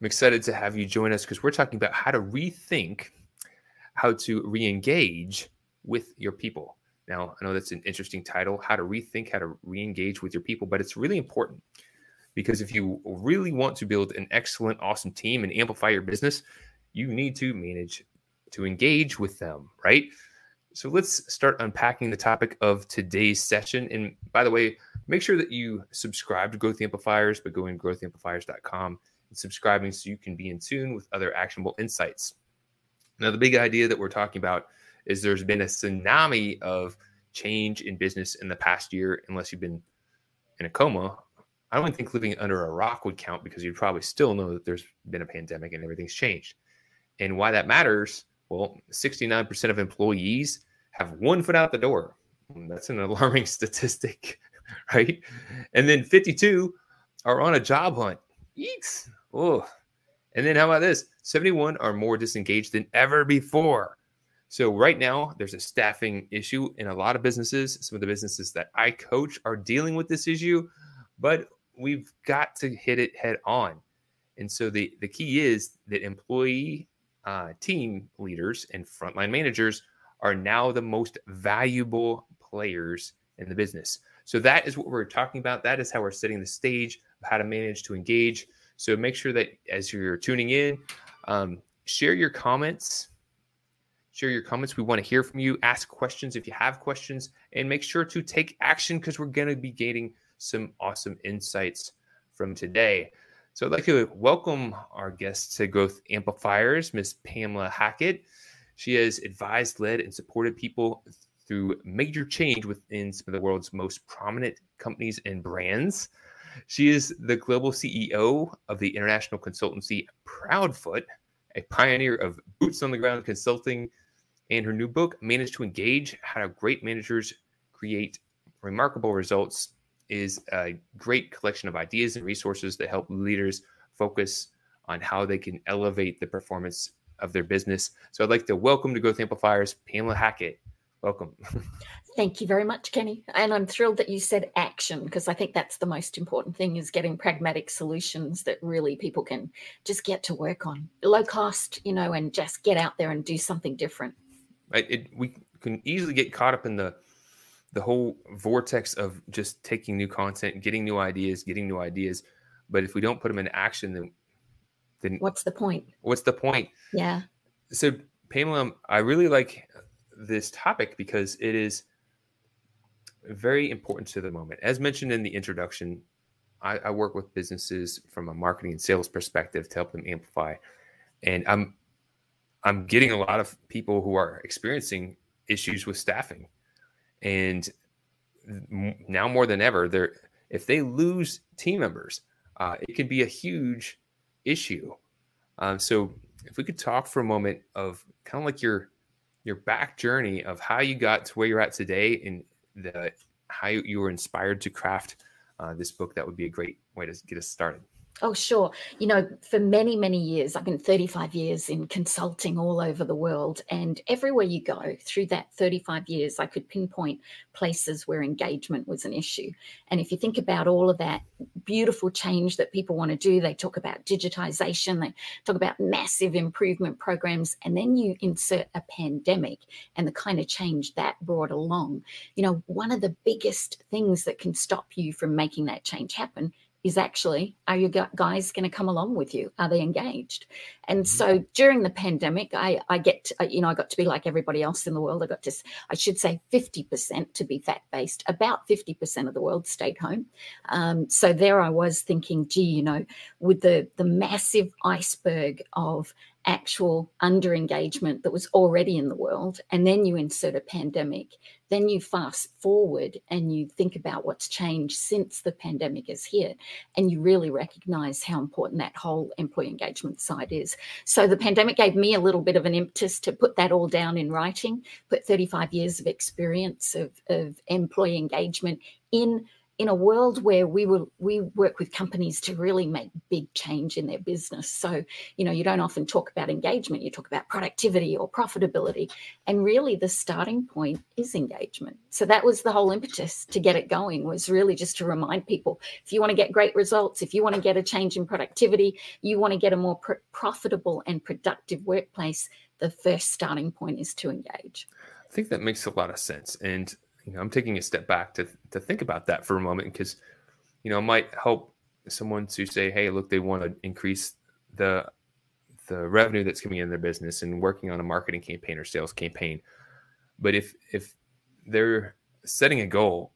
I'm excited to have you join us because we're talking about how to rethink how to re engage with your people. Now, I know that's an interesting title, how to rethink how to re engage with your people, but it's really important because if you really want to build an excellent, awesome team and amplify your business, you need to manage to engage with them, right? So let's start unpacking the topic of today's session. And by the way, make sure that you subscribe to Growth Amplifiers by going to growthamplifiers.com and subscribing so you can be in tune with other actionable insights. Now, the big idea that we're talking about is there's been a tsunami of change in business in the past year, unless you've been in a coma. I don't think living under a rock would count because you'd probably still know that there's been a pandemic and everything's changed. And why that matters, well, 69% of employees have one foot out the door. That's an alarming statistic, right? And then 52 are on a job hunt. Yeeks. Oh, and then how about this? 71 are more disengaged than ever before. So right now, there's a staffing issue in a lot of businesses. Some of the businesses that I coach are dealing with this issue, but we've got to hit it head on. And so the, the key is that employee uh, team leaders and frontline managers are now the most valuable players in the business. So that is what we're talking about. That is how we're setting the stage of how to manage to engage. So make sure that as you're tuning in, um, share your comments. Share your comments. We want to hear from you. Ask questions if you have questions, and make sure to take action because we're going to be gaining some awesome insights from today. So I'd like to welcome our guest to Growth Amplifiers, Miss Pamela Hackett. She has advised, led, and supported people through major change within some of the world's most prominent companies and brands. She is the global CEO of the international consultancy Proudfoot, a pioneer of boots on the ground consulting. And her new book, Manage to Engage How Great Managers Create Remarkable Results, is a great collection of ideas and resources that help leaders focus on how they can elevate the performance of their business. So I'd like to welcome to Growth Amplifiers, Pamela Hackett. Welcome. Thank you very much, Kenny. And I'm thrilled that you said action because I think that's the most important thing is getting pragmatic solutions that really people can just get to work on. Low cost, you know, and just get out there and do something different. Right. It, we can easily get caught up in the the whole vortex of just taking new content, getting new ideas, getting new ideas. But if we don't put them in action, then then what's the point? What's the point? Yeah. So Pamela, I really like this topic because it is very important to the moment. As mentioned in the introduction, I, I, work with businesses from a marketing and sales perspective to help them amplify. And I'm I'm getting a lot of people who are experiencing issues with staffing. And now more than ever, they're if they lose team members, uh, it can be a huge issue. Um, so if we could talk for a moment of kind of like your your back journey of how you got to where you're at today and the how you were inspired to craft uh, this book, that would be a great way to get us started. Oh, sure. You know, for many, many years, I've been 35 years in consulting all over the world. And everywhere you go through that 35 years, I could pinpoint places where engagement was an issue. And if you think about all of that beautiful change that people want to do, they talk about digitization, they talk about massive improvement programs, and then you insert a pandemic and the kind of change that brought along. You know, one of the biggest things that can stop you from making that change happen is actually are your guys going to come along with you? Are they engaged? And mm-hmm. so during the pandemic i i get uh, you know i got to be like everybody else in the world. I got to i should say 50% to be fact based about 50% of the world stayed home. Um, so there i was thinking gee you know with the the massive iceberg of actual under engagement that was already in the world, and then you insert a pandemic, then you fast forward and you think about what's changed since the pandemic is here, and you really recognize how important that whole employee engagement side is. So the pandemic gave me a little bit of an impetus to put that all down in writing, put 35 years of experience of, of employee engagement in in a world where we will we work with companies to really make big change in their business. So you know you don't often talk about engagement you talk about productivity or profitability. And really the starting point is engagement. So that was the whole impetus to get it going was really just to remind people if you want to get great results if you want to get a change in productivity you want to get a more pr- profitable and productive workplace the first starting point is to engage. I think that makes a lot of sense. And you know, I'm taking a step back to to think about that for a moment because, you know, it might help someone to say, hey, look, they want to increase the the revenue that's coming in their business and working on a marketing campaign or sales campaign. But if if they're setting a goal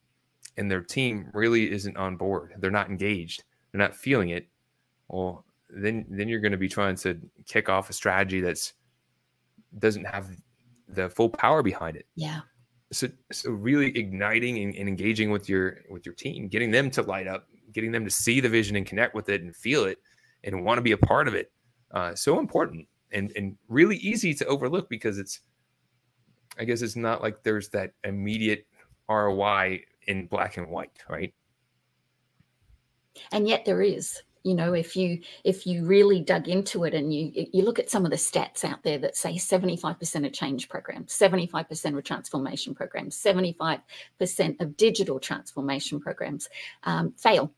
and their team really isn't on board, they're not engaged, they're not feeling it, well, then then you're going to be trying to kick off a strategy that's doesn't have the full power behind it. Yeah so so really igniting and, and, engaging with your with your team getting them to light up getting them to see the vision and connect with it and feel it and want to be a part of it uh, so important and and really easy to overlook because it's i guess it's not like there's that immediate roi in black and white right? And yet there is you know if you if you really dug into it and you you look at some of the stats out there that say 75% of change programs 75% of transformation programs 75% of digital transformation programs um, fail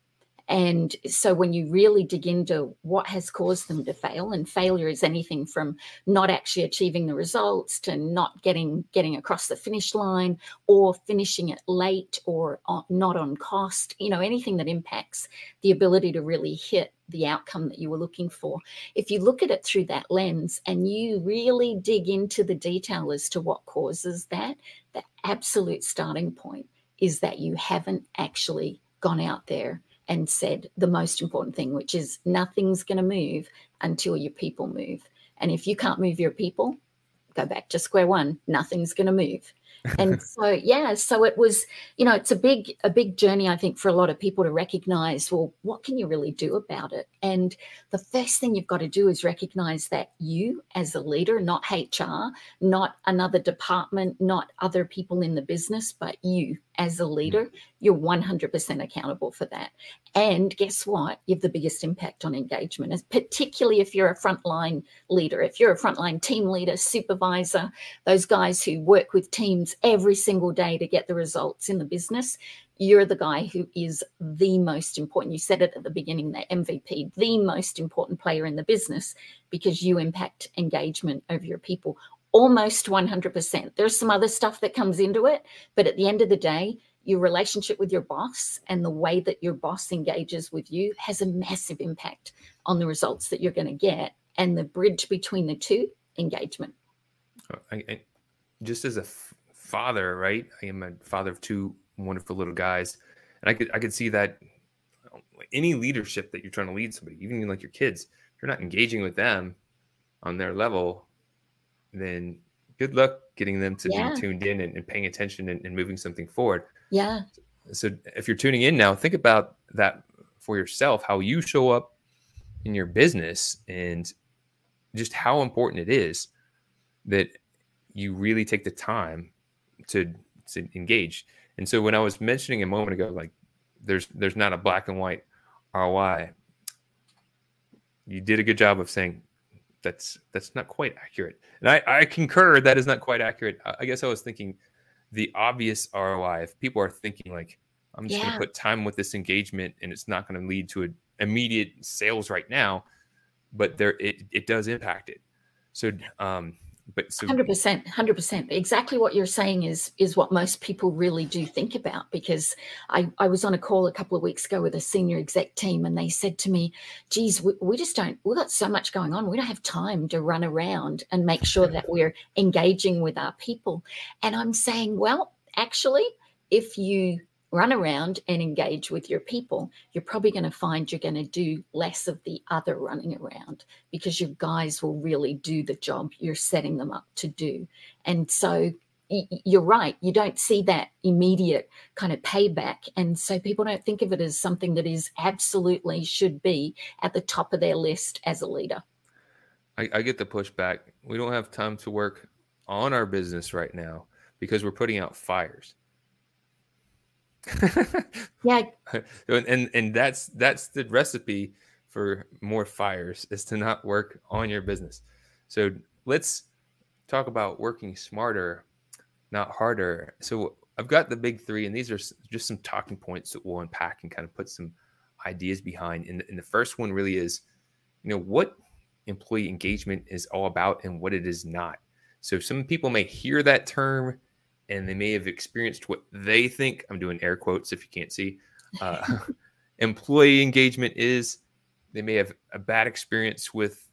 and so when you really dig into what has caused them to fail, and failure is anything from not actually achieving the results to not getting getting across the finish line or finishing it late or not on cost, you know, anything that impacts the ability to really hit the outcome that you were looking for. If you look at it through that lens and you really dig into the detail as to what causes that, the absolute starting point is that you haven't actually gone out there and said the most important thing, which is nothing's going to move until your people move. And if you can't move your people, go back to square one, nothing's going to move and so yeah so it was you know it's a big a big journey i think for a lot of people to recognize well what can you really do about it? And the first thing you've got to do is recognize that you as a leader not hr not another department not other people in the business but you as a mm. leader you're 100% accountable for that. And guess what? You have the biggest impact on engagement particularly if you're a frontline leader. If you're a frontline team leader supervisor those guys who work with teams every single day to get the results in the business, you're the guy who is the most important. You said it at the beginning, the MVP, the most important player in the business because you impact engagement of your people almost 100%. There's some other stuff that comes into it, but at the end of the day, your relationship with your boss and the way that your boss engages with you has a massive impact on the results that you're going to get. And the bridge between the two, engagement. Oh, I, just as a father, right? I am a father of two wonderful little guys, and I could I could see that um, any leadership that you're trying to lead somebody, even like your kids, if you're not engaging with them on their level, then good luck getting them to yeah. be tuned in and, and paying attention and, and, moving something forward. Yeah. So if you're tuning in now, think about that for yourself, how you show up in your business and just how important it is that you really take the time to to engage. And so when I was mentioning a moment ago, like there's there's not a black and white ROI, you did a good job of saying that's that's not quite accurate. And I, I concur that is not quite accurate. I guess I was thinking the obvious ROI. If people are thinking like I'm just yeah. going to put time with this engagement and it's not going to lead to an immediate sales right now, but there it, it does impact it. So um, but so 100% 100% exactly what you're saying is is what most people really do think about because i i was on a call a couple of weeks ago with a senior exec team and they said to me geez we, we just don't we've got so much going on we don't have time to run around and make sure that we're engaging with our people. And i'm saying well actually if you run around and engage with your people, you're probably going to find you're going to do less of the other running around because your guys will really do the job you're setting them up to do. And so you're right, you don't see that immediate kind of payback. And so people don't think of it as something that is absolutely should be at the top of their list as a leader. I, I get the pushback. We don't have time to work on our business right now because we're putting out fires. Yeah. And, and that's that's the recipe for more fires is to not work on your business. So let's talk about working smarter, not harder. So I've got the big three, and these are just some talking points that we'll unpack and kind of put some ideas behind. And, and the first one really is, you know, what employee engagement is all about and what it is not. So some people may hear that term and they may have experienced what they think i'm doing air quotes if you can't see uh, employee engagement is they may have a bad experience with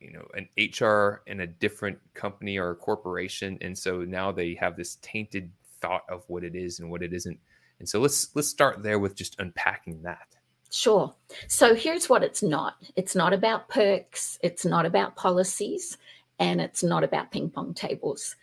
you know an hr in a different company or corporation and so now they have this tainted thought of what it is and what it isn't. And so let's let's start there with just unpacking that. Sure. So here's what it's not. It's not about perks, it's not about policies, and it's not about ping pong tables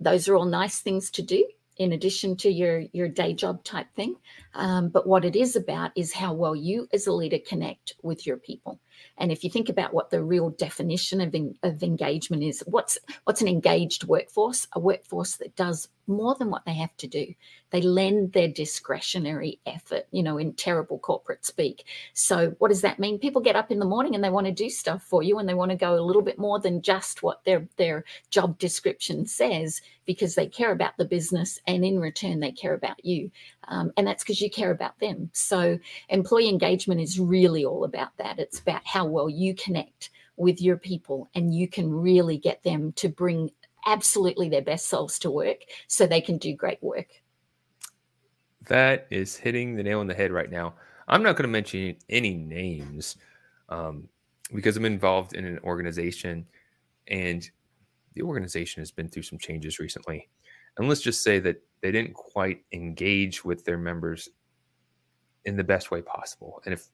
those are all nice things to do in addition to your your day job type thing. Um, but what it is about is how well you as a leader connect with your people and if you think about what the real definition of, of engagement is what's what's an engaged workforce? A workforce that does more than what they have to do. They lend their discretionary effort you know in terrible corporate speak. So what does that mean? People get up in the morning and they want to do stuff for you and they want to go a little bit more than just what their their job description says because they care about the business and in return they care about you um, and that's because you care about them so employee engagement is really all about that it's about how well you connect with your people and you can really get them to bring absolutely their best selves to work so they can do great work. That is hitting the nail on the head right now. I'm not going to mention any names um, because I'm involved in an organization and the organization has been through some changes recently. And let's just say that they didn't quite engage with their members in the best way possible. And if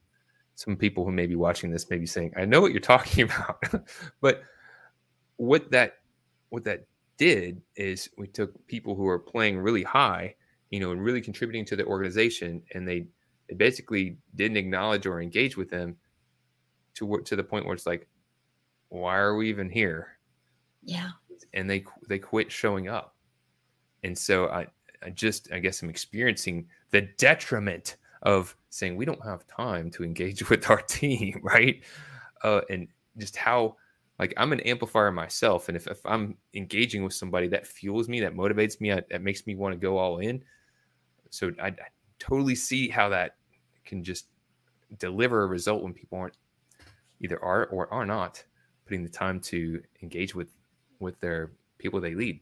some people who may be watching this may be saying, I know what you're talking about, but what that what that did is we took people who are playing really high, you know, and really contributing to the organization, and they they basically didn't acknowledge or engage with them to to the point where it's like, why are we even here? Yeah. And they they quit showing up, and so I I just I guess I'm experiencing the detriment of saying we don't have time to engage with our team, right? Uh, and just how like I'm an amplifier myself, and if, if I'm engaging with somebody that fuels me, that motivates me, that makes me want to go all in. So I, I totally see how that can just deliver a result when people aren't either are or are not putting the time to engage with with their people they lead.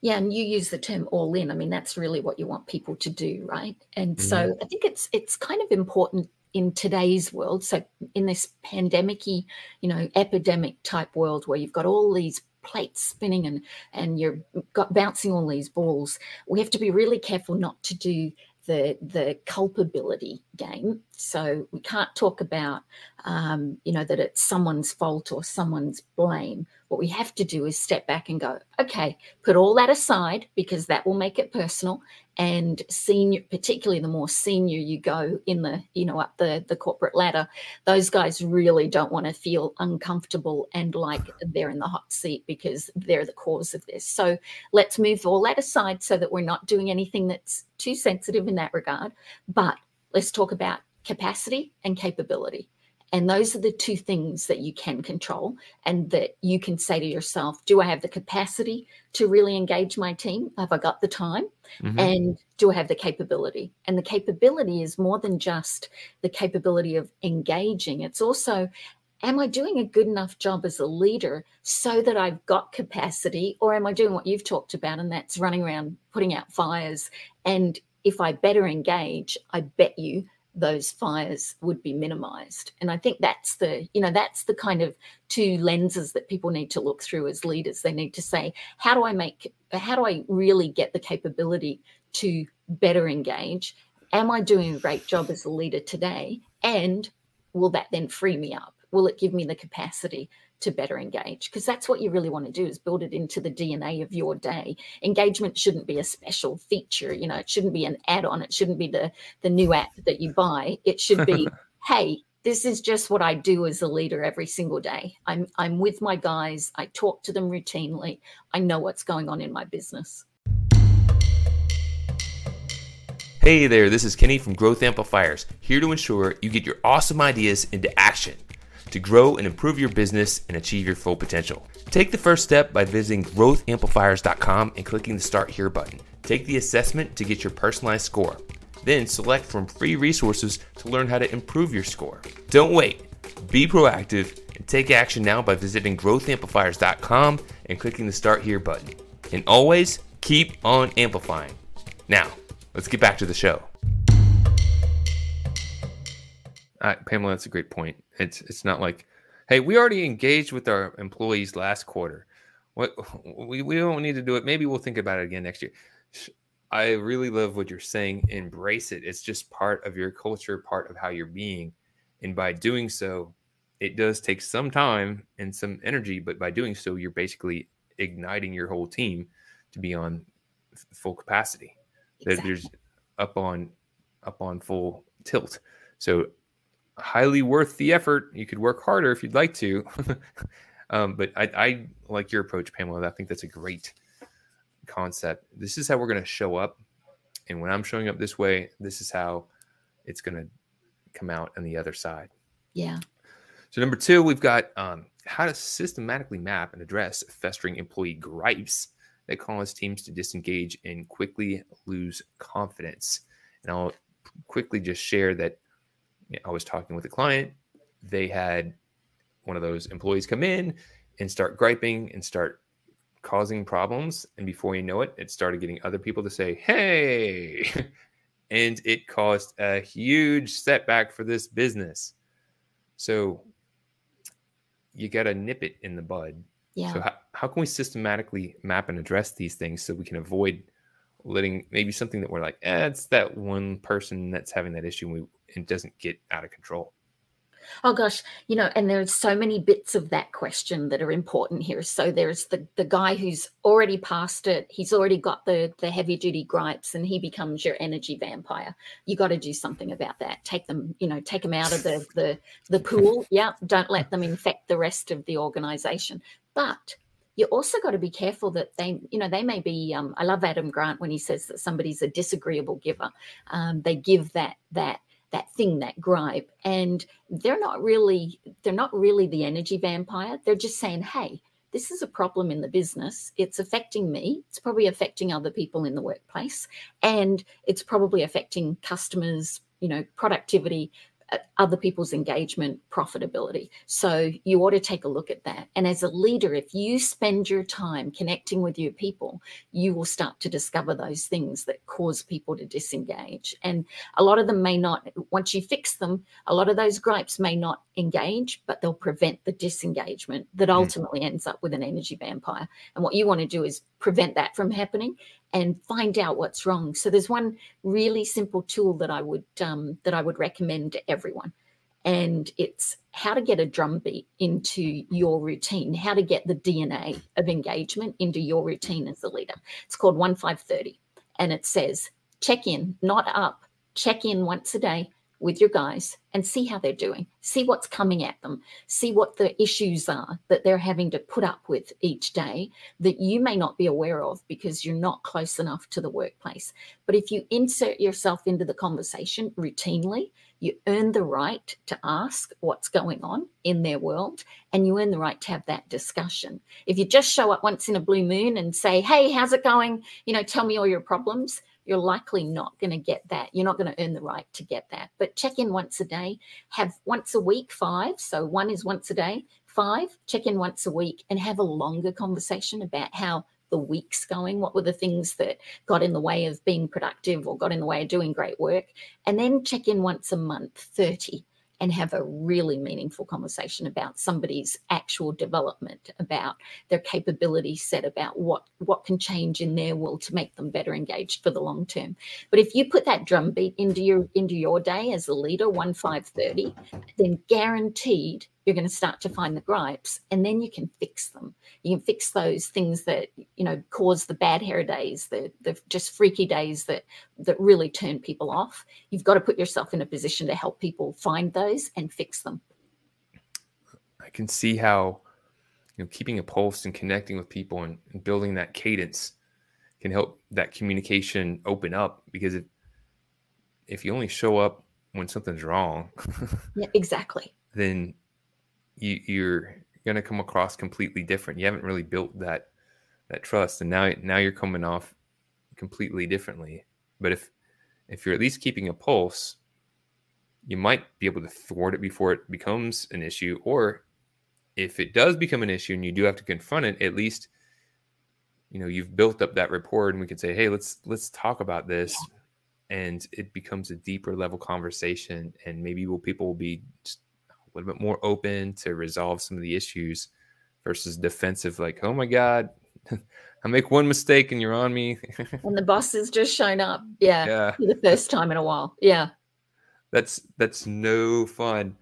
Yeah, and you use the term all in. I mean, that's really what you want people to do, right? And mm-hmm. so I think it's it's kind of important in today's world. So in this pandemicy, you know, epidemic type world where you've got all these plates spinning and and you're got bouncing all these balls, we have to be really careful not to do the the culpability game. So we can't talk about um, you know that it's someone's fault or someone's blame. What we have to do is step back and go, okay, put all that aside because that will make it personal, and senior particularly the more senior you go in the you know up the the corporate ladder those guys really don't want to feel uncomfortable and like they're in the hot seat because they're the cause of this. So let's move all that aside so that we're not doing anything that's too sensitive in that regard. But let's talk about capacity and capability and those are the two things that you can control and that you can say to yourself Do I have the capacity to really engage my team? Have I got the time? Mm-hmm. And do I have the capability? And the capability is more than just the capability of engaging, it's also am I doing a good enough job as a leader so that I've got capacity, or am I doing what you've talked about, and that's running around putting out fires? And if I better engage, I bet you those fires would be minimized and i think that's the you know that's the kind of two lenses that people need to look through as leaders they need to say how do i make how do i really get the capability to better engage? Am I doing a great job as a leader today? And will that then free me up? Will it give me the capacity to better engage? Because that's what you really want to do is build it into the DNA of your day. Engagement shouldn't be a special feature, you know, it shouldn't be an add-on, it shouldn't be the the new app that you buy. It should be, hey, this is just what I do as a leader every single day. I'm I'm with my guys. I talk to them routinely. I know what's going on in my business. Hey there, this is Kenny from Growth Amplifiers, here to ensure you get your awesome ideas into action to grow and improve your business and achieve your full potential. Take the first step by visiting growthamplifiers.com and clicking the Start Here button. Take the assessment to get your personalized score. Then select from free resources to learn how to improve your score. Don't wait. Be proactive and take action now by visiting growthamplifiers.com and clicking the Start Here button. And always keep on amplifying. Now, let's get back to the show. Uh, Pamela, that's a great point. It's it's not like, hey, we already engaged with our employees last quarter. What we, we don't need to do it. Maybe we'll think about it again next year. I really love what you're saying. Embrace it. It's just part of your culture, part of how you're being. And by doing so, it does take some time and some energy, but by doing so, you're basically igniting your whole team to be on full capacity. Exactly. There's up on up on full tilt. So highly worth the effort. You could work harder if you'd like to. um, but I, I like your approach, Pamela. I think that's a great concept. This is how we're going to show up. And when I'm showing up this way, this is how it's going to come out on the other side. Yeah. So, number two, we've got um, how to systematically map and address festering employee gripes that cause teams to disengage and quickly lose confidence. And I'll quickly just share that I was talking with a client. They had one of those employees come in and start griping and start causing problems. And before you know it, it started getting other people to say, hey. and it caused a huge setback for this business. So you got to nip it in the bud. Yeah. So, how, how can we systematically map and address these things so we can avoid letting maybe something that we're like, eh, it's that one person that's having that issue and, we, it doesn't get out of control? Oh gosh, you know, and there's so many bits of that question that are important here. So there's the the guy who's already passed it. He's already got the the heavy duty gripes, and he becomes your energy vampire. You got to do something about that. Take them, you know, take them out of the the the pool. Yeah, don't let them infect the rest of the organization. But you also got to be careful that they, you know, they may be. Um, I love Adam Grant when he says that somebody's a disagreeable giver. Um, they give that that that thing that gripe and they're not really they're not really the energy vampire. They're just saying hey this is a problem in the business. It's affecting me. It's probably affecting other people in the workplace and it's probably affecting customers you know productivity other people's engagement profitability. So you ought to take a look at that. And as a leader, if you spend your time connecting with your people, you will start to discover those things that cause people to disengage. And a lot of them may not, once you fix them, a lot of those gripes may not engage, but they'll prevent the disengagement that hmm. ultimately ends up with an energy vampire. And what you want to do is prevent that from happening and find out what's wrong. So there's one really simple tool that I would um, that I would recommend to everyone, and it's how to get a drumbeat into your routine, how to get the DNA of engagement into your routine as a leader. It's called one five thirty, and it says check in, not up, check in once a day with your guys and see how they're doing, see what's coming at them, see what the issues are that they're having to put up with each day that you may not be aware of because you're not close enough to the workplace. But if you insert yourself into the conversation routinely, you earn the right to ask what's going on in their world and you earn the right to have that discussion. If you just show up once in a blue moon and say, Hey, how's it going? You know, tell me all your problems you're likely not going to get that. You're not going to earn the right to get that. But check in once a day, have once a week five. So one is once a day, five, check in once a week and have a longer conversation about how the week's going. What were the things that got in the way of being productive or got in the way of doing great work? And then check in once a month, 30 and have a really meaningful conversation about somebody's actual development, about their capability set, about what, what can change in their world to make them better engaged for the long term. But if you put that drumbeat into your into your day as a leader, one five thirty, then guaranteed you're going to start to find the gripes and then you can fix them. You can fix those things that you know cause the bad hair days the, the just freaky days that that really turn people off. You've got to put yourself in a position to help people find those and fix them. I can see how you know keeping a pulse and connecting with people and, and building that cadence can help that communication open up because if if you only show up when something's wrong yeah exactly. then you, you're going to come across completely different. You haven't really built that that trust, and now now you're coming off completely differently. But if if you're at least keeping a pulse, you might be able to thwart it before it becomes an issue. Or if it does become an issue and you do have to confront it, at least you know you've built up that rapport, and we can say, "Hey, let's let's talk about this." And it becomes a deeper level conversation, and maybe will people will be just a little bit more open to resolve some of the issues versus defensive, like, oh my God, I make one mistake and you're on me. and the boss has just shown up. Yeah. yeah. For the first time in a while. Yeah. That's that's no fun.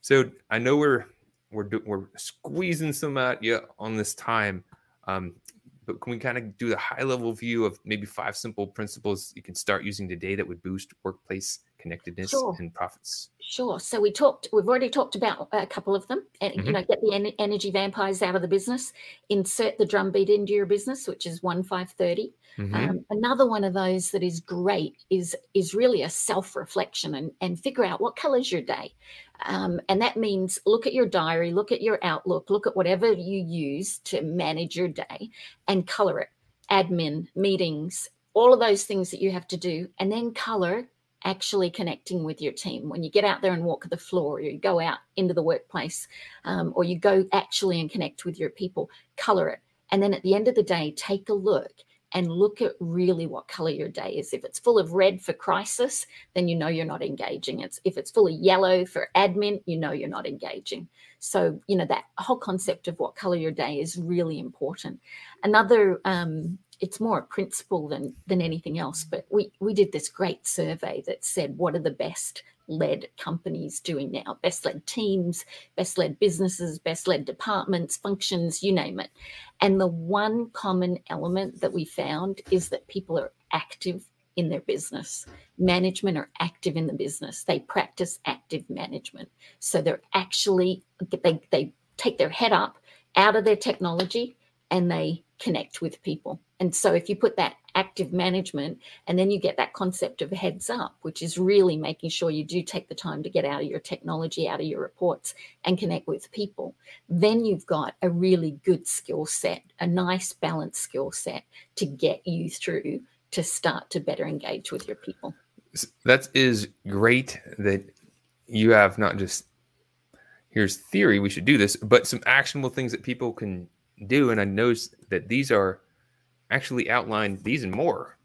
So I know we're we're we're squeezing some out yeah on this time. Um, but can we kind of do the high level view of maybe five simple principles you can start using today that would boost workplace connectedness sure. and profits? Sure. So we talked. We've already talked about a couple of them. And mm-hmm. you know, get the en- energy vampires out of the business. Insert the drumbeat into your business, which is one five thirty. Mm-hmm. Um, another one of those that is great is is really a self reflection and and figure out what colors your day. Um, and that means look at your diary, look at your outlook, look at whatever you use to manage your day, and color it. Admin meetings, all of those things that you have to do, and then color actually connecting with your team. When you get out there and walk the floor or you go out into the workplace um, or you go actually and connect with your people color it. And then at the end of the day take a look and look at really what color your day is. If it's full of red for crisis then you know you're not engaging. It's if it's full of yellow for admin you know you're not engaging. So you know that whole concept of what color your day is really important. Another um, it's more a principle than than anything else. But we we did this great survey that said what are the best led companies doing now, best led teams, best led businesses, best led departments, functions, you name it. And the one common element that we found is that people are active in their business. Management are active in the business. They practice active management. So they're actually they they take their head up out of their technology and they connect with people. And so if you put that active management and then you get that concept of heads up, which is really making sure you do take the time to get out of your technology, out of your reports and connect with people, then you've got a really good skill set, a nice balanced skill set to get you through to start to better engage with your people. That is great that you have not just here's theory, we should do this, but some actionable things that people can do. And I noticed that these are actually outlined, these and more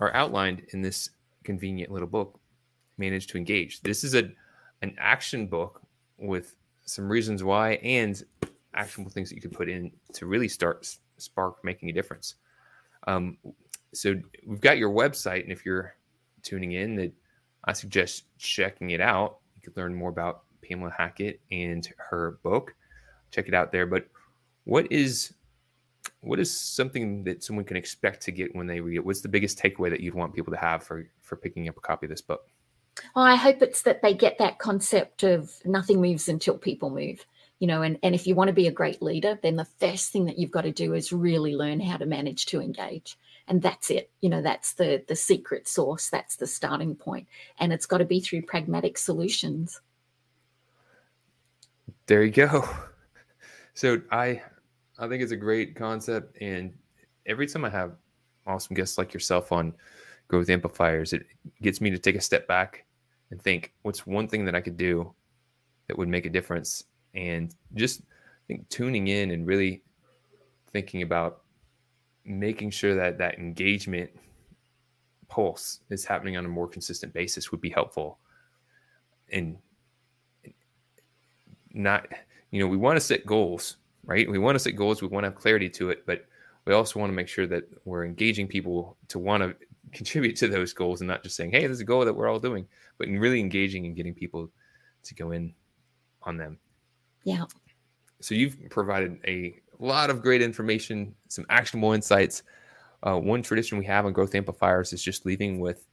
are outlined in this convenient little book, Manage to Engage. This is a an action book with some reasons why and actionable things that you could put in to really start spark making a difference. Um, so we've got your website, and if you're tuning in, that I suggest checking it out. You could learn more about Pamela Hackett and her book. Check it out there. But what is what is something that someone can expect to get when they read it? What's the biggest takeaway that you'd want people to have for for picking up a copy of this book? Well, I hope it's that they get that concept of nothing moves until people move. You know, and, and if you want to be a great leader, then the first thing that you've got to do is really learn how to manage to engage. And that's it. You know, that's the the secret source, That's the starting point. And it's got to be through pragmatic solutions. There you go. So I I think it's a great concept, and every time I have awesome guests like yourself on Growth Amplifiers, it gets me to take a step back and think, what's one thing that I could do that would make a difference, and just I think tuning in and really thinking about making sure that that engagement pulse is happening on a more consistent basis would be helpful. And not, you know, we want to set goals, right? We want to set goals. We want to have clarity to it, but we also want to make sure that we're engaging people to want to contribute to those goals and not just saying, hey, there's a goal that we're all doing, but really engaging and getting people to go in on them. Yeah. So you've provided a lot of great information, some actionable insights. Uh, one tradition we have on growth amplifiers is just leaving with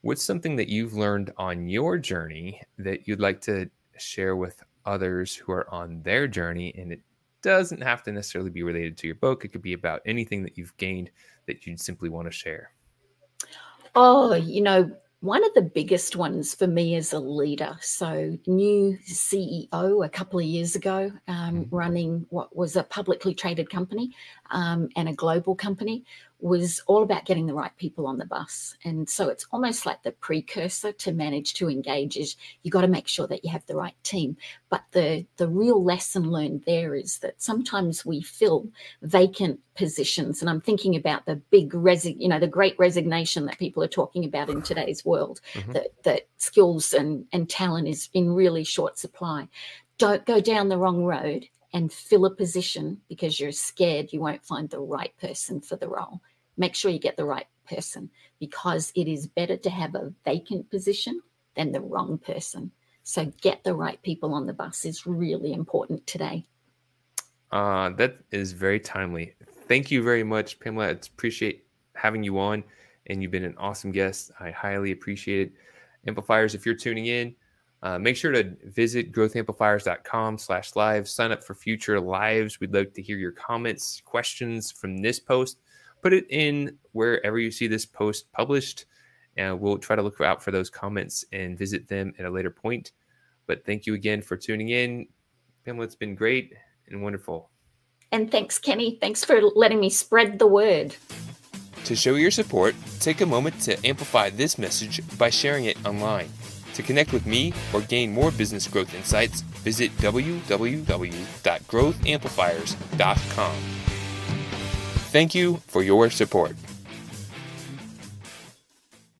what's something that you've learned on your journey that you'd like to share with others who are on their journey and it doesn't have to necessarily be related to your book it could be about anything that you've gained that you'd simply want to share oh you know one of the biggest ones for me as a leader. So, new CEO a couple of years ago, um, mm-hmm. running what was a publicly traded company um, and a global company, was all about getting the right people on the bus. And so it's almost like the precursor to manage to engage is you got to make sure that you have the right team. But the the real lesson learned there is that sometimes we fill vacant positions. And I'm thinking about the big resi- you know, the great resignation that people are talking about in today's world, mm-hmm. that that skills and, and talent is in really short supply. Don't go down the wrong road and fill a position because you're scared you won't find the right person for the role. Make sure you get the right person because it is better to have a vacant position than the wrong person. So get the right people on the bus is really important today. Uh, that is very timely. Thank you very much, Pamela. I appreciate having you on, and you've been an awesome guest. I highly appreciate it. Amplifiers, if you're tuning in, uh, make sure to visit growthamplifiers.com slash live. Sign up for future lives. We'd like to hear your comments, questions from this post. Put it in wherever you see this post published, and we'll try to look out for those comments and visit them at a later point. But thank you again for tuning in. Pamela, it's been great and wonderful. And thanks, Kenny. Thanks for letting me spread the word. To show your support, take a moment to amplify this message by sharing it online. To connect with me or gain more business growth insights, visit www.growthamplifiers.com. Thank you for your support.